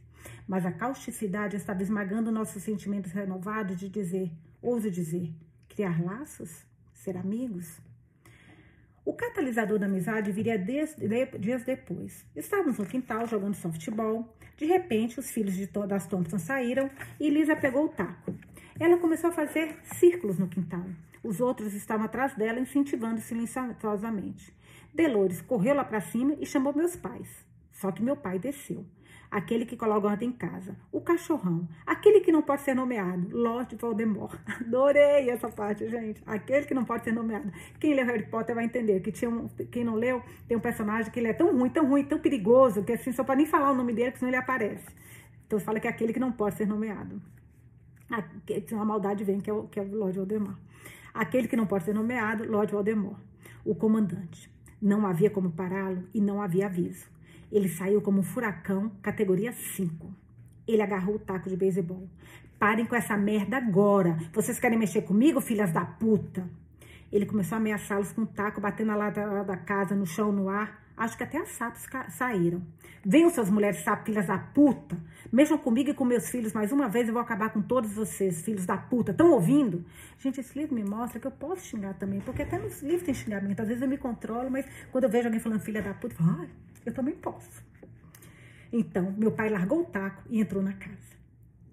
Mas a causticidade estava esmagando nossos sentimentos renovados de dizer, ouso dizer, criar laços, ser amigos. O catalisador da amizade viria dias depois. Estávamos no quintal jogando softball. De repente, os filhos de das Thompson saíram e Lisa pegou o taco. Ela começou a fazer círculos no quintal. Os outros estavam atrás dela, incentivando silenciosamente. Dolores correu lá para cima e chamou meus pais. Só que meu pai desceu aquele que coloca ordem em casa, o cachorrão, aquele que não pode ser nomeado, Lord Voldemort. <laughs> Adorei essa parte, gente. Aquele que não pode ser nomeado. Quem leu Harry Potter vai entender que tinha um, quem não leu, tem um personagem que ele é tão ruim, tão ruim, tão perigoso, que assim, só para nem falar o nome dele, porque senão ele aparece. Então fala que é aquele que não pode ser nomeado. Uma maldade vem, que é o, que é o Lord Voldemort. Aquele que não pode ser nomeado, Lord Voldemort. O comandante. Não havia como pará-lo e não havia aviso. Ele saiu como um furacão, categoria 5. Ele agarrou o taco de beisebol. Parem com essa merda agora. Vocês querem mexer comigo, filhas da puta? Ele começou a ameaçá-los com o taco, batendo na lata da casa, no chão, no ar. Acho que até as sapos saíram. Venham, suas mulheres sapos, filhas da puta. Mexam comigo e com meus filhos mais uma vez. Eu vou acabar com todos vocês, filhos da puta. Estão ouvindo? Gente, esse livro me mostra que eu posso xingar também. Porque até nos livros tem xingamento. Às vezes eu me controlo, mas quando eu vejo alguém falando filha da puta, eu falo, ai, eu também posso. Então, meu pai largou o taco e entrou na casa.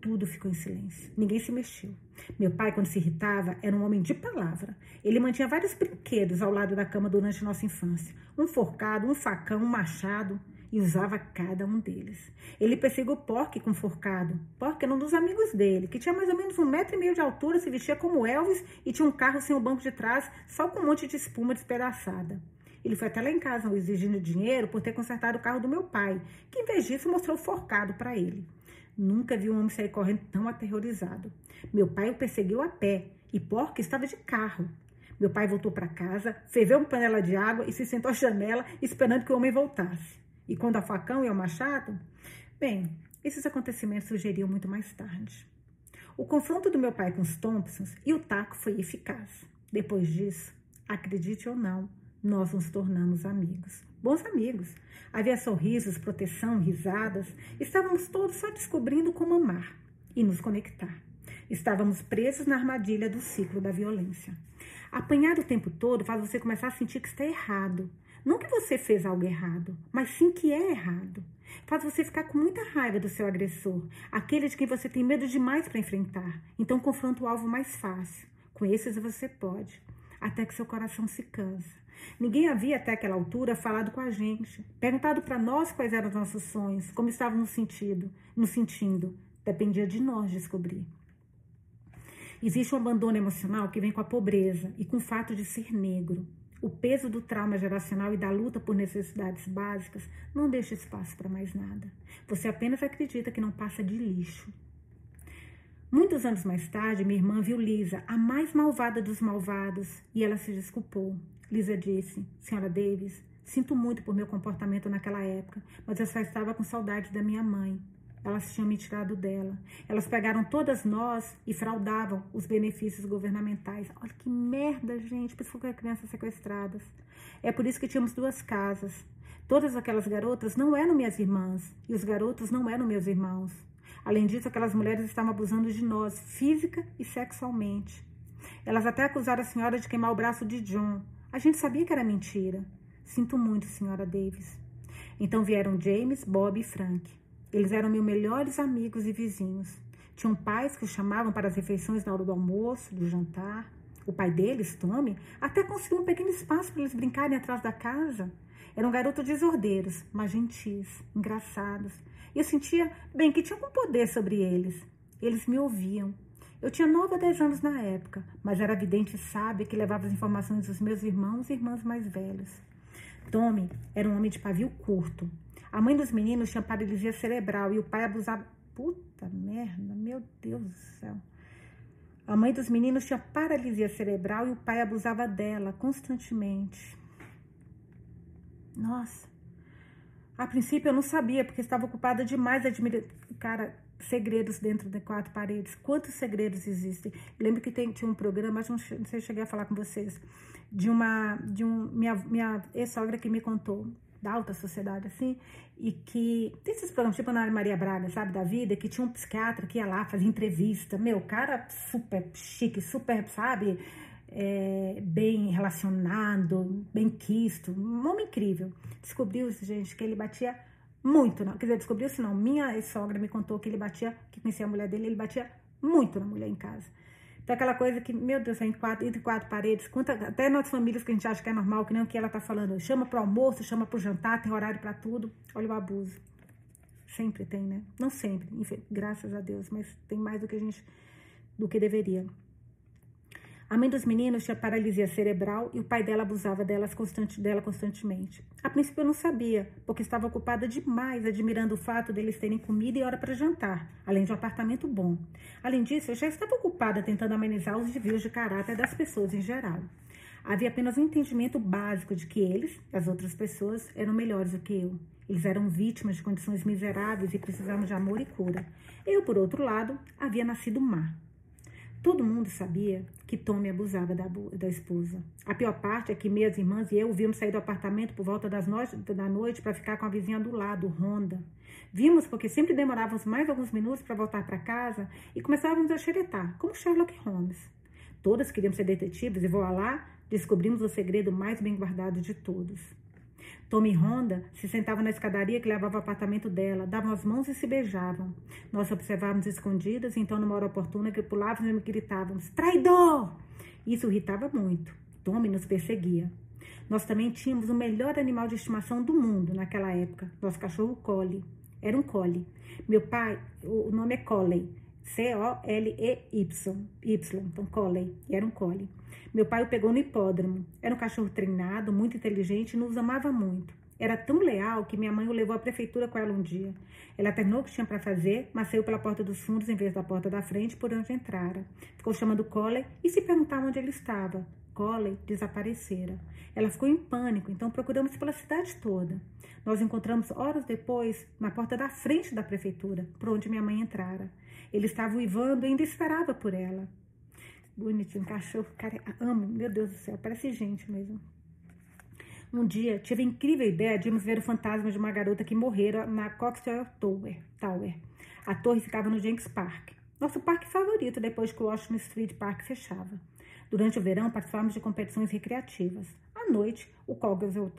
Tudo ficou em silêncio. Ninguém se mexeu. Meu pai, quando se irritava, era um homem de palavra. Ele mantinha vários brinquedos ao lado da cama durante nossa infância: um forcado, um facão, um machado e usava cada um deles. Ele perseguiu Porky com forcado. Porky era um dos amigos dele, que tinha mais ou menos um metro e meio de altura, se vestia como Elvis e tinha um carro sem o banco de trás, só com um monte de espuma despedaçada. Ele foi até lá em casa exigindo dinheiro por ter consertado o carro do meu pai, que em vez disso mostrou forcado para ele. Nunca vi um homem sair correndo tão aterrorizado. Meu pai o perseguiu a pé e Porky estava de carro. Meu pai voltou para casa, ferveu uma panela de água e se sentou à janela esperando que o homem voltasse. E quando ao facão e ao machado? Bem, esses acontecimentos surgiriam muito mais tarde. O confronto do meu pai com os Thompsons e o taco foi eficaz. Depois disso, acredite ou não, nós nos tornamos amigos. Bons amigos. Havia sorrisos, proteção, risadas. Estávamos todos só descobrindo como amar e nos conectar. Estávamos presos na armadilha do ciclo da violência. Apanhar o tempo todo faz você começar a sentir que está errado. Não que você fez algo errado, mas sim que é errado. Faz você ficar com muita raiva do seu agressor, aquele de quem você tem medo demais para enfrentar. Então confronta o alvo mais fácil. Com esses você pode, até que seu coração se cansa. Ninguém havia até aquela altura falado com a gente, perguntado para nós quais eram os nossos sonhos, como estávamos sentindo, nos sentindo. Dependia de nós descobrir. Existe um abandono emocional que vem com a pobreza e com o fato de ser negro. O peso do trauma geracional e da luta por necessidades básicas não deixa espaço para mais nada. Você apenas acredita que não passa de lixo. Muitos anos mais tarde, minha irmã viu Lisa, a mais malvada dos malvados, e ela se desculpou. Lisa disse: Senhora Davis, sinto muito por meu comportamento naquela época, mas eu só estava com saudade da minha mãe. Elas tinham me tirado dela. Elas pegaram todas nós e fraudavam os benefícios governamentais. Olha que merda, gente. Por isso que crianças sequestradas. É por isso que tínhamos duas casas. Todas aquelas garotas não eram minhas irmãs e os garotos não eram meus irmãos. Além disso, aquelas mulheres estavam abusando de nós, física e sexualmente. Elas até acusaram a senhora de queimar o braço de John. A gente sabia que era mentira. Sinto muito, senhora Davis. Então vieram James, Bob e Frank. Eles eram meus melhores amigos e vizinhos. Tinham pais que os chamavam para as refeições na hora do almoço, do jantar. O pai deles, Tommy, até conseguiu um pequeno espaço para eles brincarem atrás da casa. Eram garotos desordeiros, mas gentis, engraçados. E eu sentia, bem, que tinha algum poder sobre eles. Eles me ouviam. Eu tinha 9 a 10 anos na época, mas era vidente e sábia que levava as informações dos meus irmãos e irmãs mais velhos. Tommy era um homem de pavio curto, a mãe dos meninos tinha paralisia cerebral e o pai abusava. Puta merda, meu Deus do céu. A mãe dos meninos tinha paralisia cerebral e o pai abusava dela constantemente. Nossa. A princípio eu não sabia, porque estava ocupada demais admirando. Cara, segredos dentro de quatro paredes. Quantos segredos existem? lembro que tem, tinha um programa, mas não sei se cheguei a falar com vocês, de uma, de um, minha, minha ex-sogra que me contou da alta sociedade, assim, e que tem esses programas, tipo na Maria Braga, sabe, da vida, que tinha um psiquiatra que ia lá fazer entrevista, meu, cara super chique, super, sabe, é, bem relacionado, bem quisto, um homem incrível. Descobriu, gente, que ele batia muito, não, quer dizer, descobriu-se não, minha sogra me contou que ele batia, que conhecia a mulher dele, ele batia muito na mulher em casa. Então, aquela coisa que, meu Deus, entre quatro, entre quatro paredes, conta, até nas famílias que a gente acha que é normal, que nem o que ela tá falando, chama pro almoço, chama pro jantar, tem horário para tudo. Olha o abuso. Sempre tem, né? Não sempre, graças a Deus, mas tem mais do que a gente, do que deveria. A mãe dos meninos tinha paralisia cerebral e o pai dela abusava delas constante, dela constantemente. A princípio eu não sabia, porque estava ocupada demais admirando o fato deles terem comida e hora para jantar, além de um apartamento bom. Além disso, eu já estava ocupada tentando amenizar os desvios de caráter das pessoas em geral. Havia apenas um entendimento básico de que eles, as outras pessoas, eram melhores do que eu. Eles eram vítimas de condições miseráveis e precisavam de amor e cura. Eu, por outro lado, havia nascido má. Todo mundo sabia que Tommy abusava da, da esposa. A pior parte é que minhas irmãs e eu vimos sair do apartamento por volta das no da noite para ficar com a vizinha do lado, Honda. Vimos porque sempre demorávamos mais alguns minutos para voltar para casa e começávamos a xeretar, como Sherlock Holmes. Todas queríamos ser detetives e voar lá, descobrimos o segredo mais bem guardado de todos. Tommy Honda se sentavam na escadaria que levava ao apartamento dela, davam as mãos e se beijavam. Nós observávamos escondidas, então, numa hora oportuna, que pulávamos e gritávamos: Traidor! Isso irritava muito. Tommy nos perseguia. Nós também tínhamos o melhor animal de estimação do mundo naquela época, nosso cachorro Collie. Era um Collie. Meu pai, o nome é Collie, C-O-L-E-Y, Y, então Collie, era um Collie. Meu pai o pegou no hipódromo. Era um cachorro treinado, muito inteligente e nos amava muito. Era tão leal que minha mãe o levou à prefeitura com ela um dia. Ela terminou o que tinha para fazer, mas saiu pela porta dos fundos em vez da porta da frente por onde entrara. Ficou chamando Collie e se perguntava onde ele estava. Collie desaparecera. Ela ficou em pânico, então procuramos pela cidade toda. Nós encontramos horas depois na porta da frente da prefeitura, por onde minha mãe entrara. Ele estava uivando e ainda esperava por ela. Bonitinho, cachorro, cara, amo, meu Deus do céu, parece gente mesmo. Um dia, tive a incrível ideia de irmos ver o fantasma de uma garota que morrera na Coxwell Tower. Tower. A torre ficava no Jenks Park, nosso parque favorito depois que o Washington Street Park fechava. Durante o verão, participávamos de competições recreativas. À noite, o Cogswell,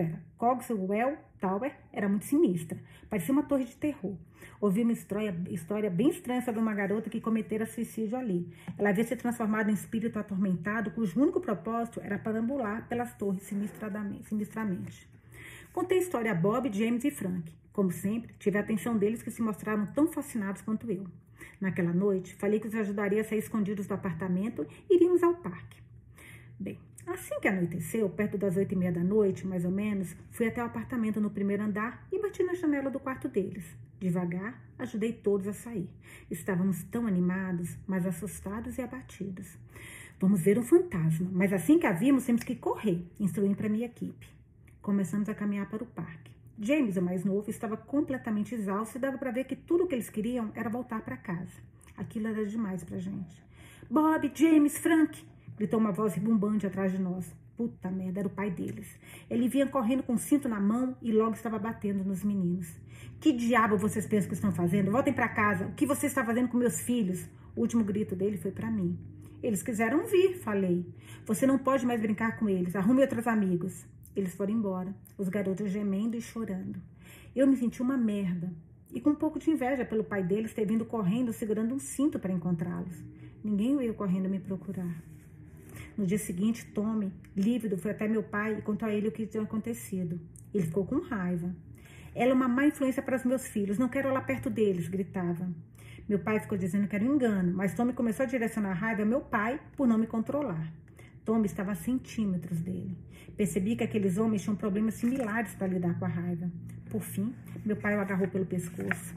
Pera, Cogswell Tower era muito sinistra. Parecia uma torre de terror. Ouvi uma história, história bem estranha sobre uma garota que cometera suicídio ali. Ela havia se transformado em espírito atormentado, cujo único propósito era parambular pelas torres sinistramente. Contei a história a Bob, James e Frank. Como sempre, tive a atenção deles que se mostraram tão fascinados quanto eu. Naquela noite, falei que os ajudaria a sair escondidos do apartamento e iríamos ao parque. Bem, Assim que anoiteceu, perto das oito e meia da noite, mais ou menos, fui até o apartamento no primeiro andar e bati na janela do quarto deles. Devagar, ajudei todos a sair. Estávamos tão animados, mas assustados e abatidos. Vamos ver um fantasma, mas assim que a vimos, temos que correr, instruí para minha equipe. Começamos a caminhar para o parque. James, o mais novo, estava completamente exausto e dava para ver que tudo o que eles queriam era voltar para casa. Aquilo era demais para gente. Bob, James, Frank, gritou uma voz rebumbante atrás de nós. Puta merda, era o pai deles. Ele vinha correndo com o cinto na mão e logo estava batendo nos meninos. Que diabo vocês pensam que estão fazendo? Voltem para casa. O que você está fazendo com meus filhos? O último grito dele foi para mim. Eles quiseram vir, falei. Você não pode mais brincar com eles. Arrume outros amigos. Eles foram embora, os garotos gemendo e chorando. Eu me senti uma merda e com um pouco de inveja pelo pai deles ter vindo correndo segurando um cinto para encontrá-los. Ninguém veio correndo me procurar. No dia seguinte, Tommy, lívido, foi até meu pai e contou a ele o que tinha acontecido. Ele ficou com raiva. Ela é uma má influência para os meus filhos, não quero lá perto deles, gritava. Meu pai ficou dizendo que era um engano, mas Tommy começou a direcionar a raiva ao meu pai por não me controlar. Tommy estava a centímetros dele. Percebi que aqueles homens tinham problemas similares para lidar com a raiva. Por fim, meu pai o agarrou pelo pescoço.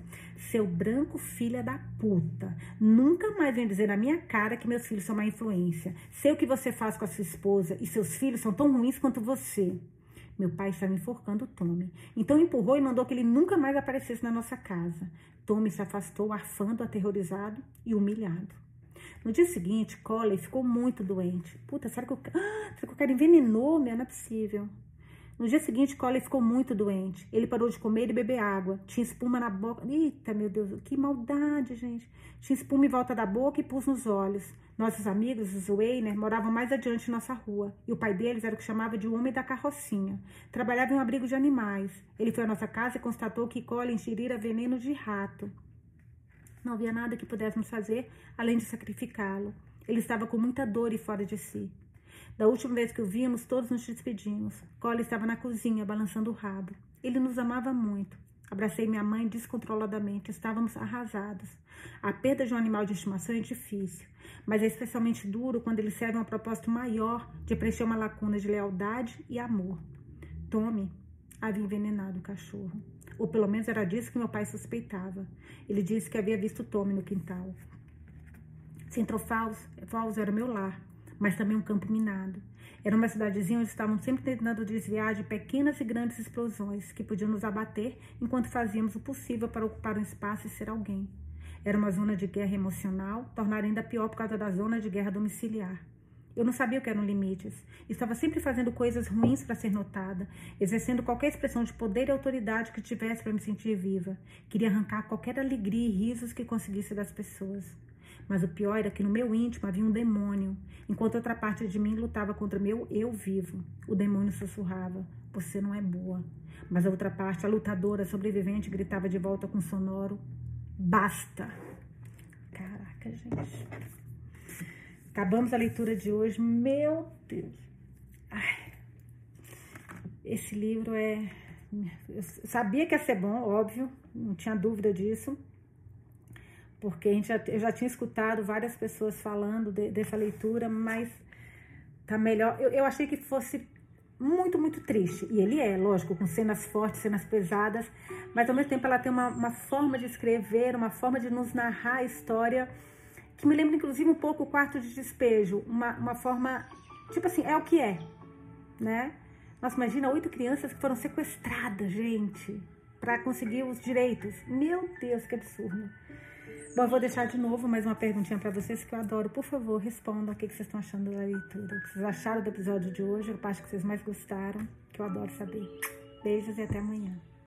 Seu branco filha da puta. Nunca mais vem dizer na minha cara que meus filhos são má influência. Sei o que você faz com a sua esposa e seus filhos são tão ruins quanto você. Meu pai estava enforcando Tommy. Então empurrou e mandou que ele nunca mais aparecesse na nossa casa. Tommy se afastou, arfando, aterrorizado e humilhado. No dia seguinte, Collie ficou muito doente. Puta, será que o, ah, <gasps> será que o cara envenenou? Meu, não é possível. No dia seguinte, Colin ficou muito doente. Ele parou de comer e beber água. Tinha espuma na boca. Eita, meu Deus, que maldade, gente. Tinha espuma em volta da boca e pus nos olhos. Nossos amigos, os Weiner, moravam mais adiante nossa rua. E o pai deles era o que chamava de homem da carrocinha. Trabalhava em um abrigo de animais. Ele foi à nossa casa e constatou que Colin ingerira veneno de rato. Não havia nada que pudéssemos fazer além de sacrificá-lo. Ele estava com muita dor e fora de si. Da última vez que o vimos, todos nos despedimos. Cole estava na cozinha, balançando o rabo. Ele nos amava muito. Abracei minha mãe descontroladamente. Estávamos arrasados. A perda de um animal de estimação é difícil, mas é especialmente duro quando ele serve a um propósito maior de preencher uma lacuna de lealdade e amor. Tommy havia envenenado o cachorro. Ou pelo menos era disso que meu pai suspeitava. Ele disse que havia visto Tommy no quintal. Central Falls, era meu lar mas também um campo minado. Era uma cidadezinha onde estavam sempre tentando desviar de pequenas e grandes explosões que podiam nos abater enquanto fazíamos o possível para ocupar um espaço e ser alguém. Era uma zona de guerra emocional, tornar ainda pior por causa da zona de guerra domiciliar. Eu não sabia o que eram limites. Estava sempre fazendo coisas ruins para ser notada, exercendo qualquer expressão de poder e autoridade que tivesse para me sentir viva. Queria arrancar qualquer alegria e risos que conseguisse das pessoas. Mas o pior era que no meu íntimo havia um demônio, enquanto outra parte de mim lutava contra meu eu vivo. O demônio sussurrava: Você não é boa. Mas a outra parte, a lutadora, sobrevivente, gritava de volta com sonoro: Basta! Caraca, gente. Acabamos a leitura de hoje. Meu Deus. Ai. Esse livro é. Eu sabia que ia ser bom, óbvio, não tinha dúvida disso porque a gente já, eu já tinha escutado várias pessoas falando de, dessa leitura, mas tá melhor. Eu, eu achei que fosse muito, muito triste. E ele é, lógico, com cenas fortes, cenas pesadas, mas ao mesmo tempo ela tem uma, uma forma de escrever, uma forma de nos narrar a história que me lembra, inclusive, um pouco o quarto de despejo. Uma, uma forma, tipo assim, é o que é, né? Nossa, imagina oito crianças que foram sequestradas, gente, para conseguir os direitos. Meu Deus, que absurdo. Bom, eu vou deixar de novo mais uma perguntinha para vocês que eu adoro. Por favor, respondam o que vocês estão achando da leitura. O que vocês acharam do episódio de hoje, a parte que vocês mais gostaram, que eu adoro saber. Beijos e até amanhã.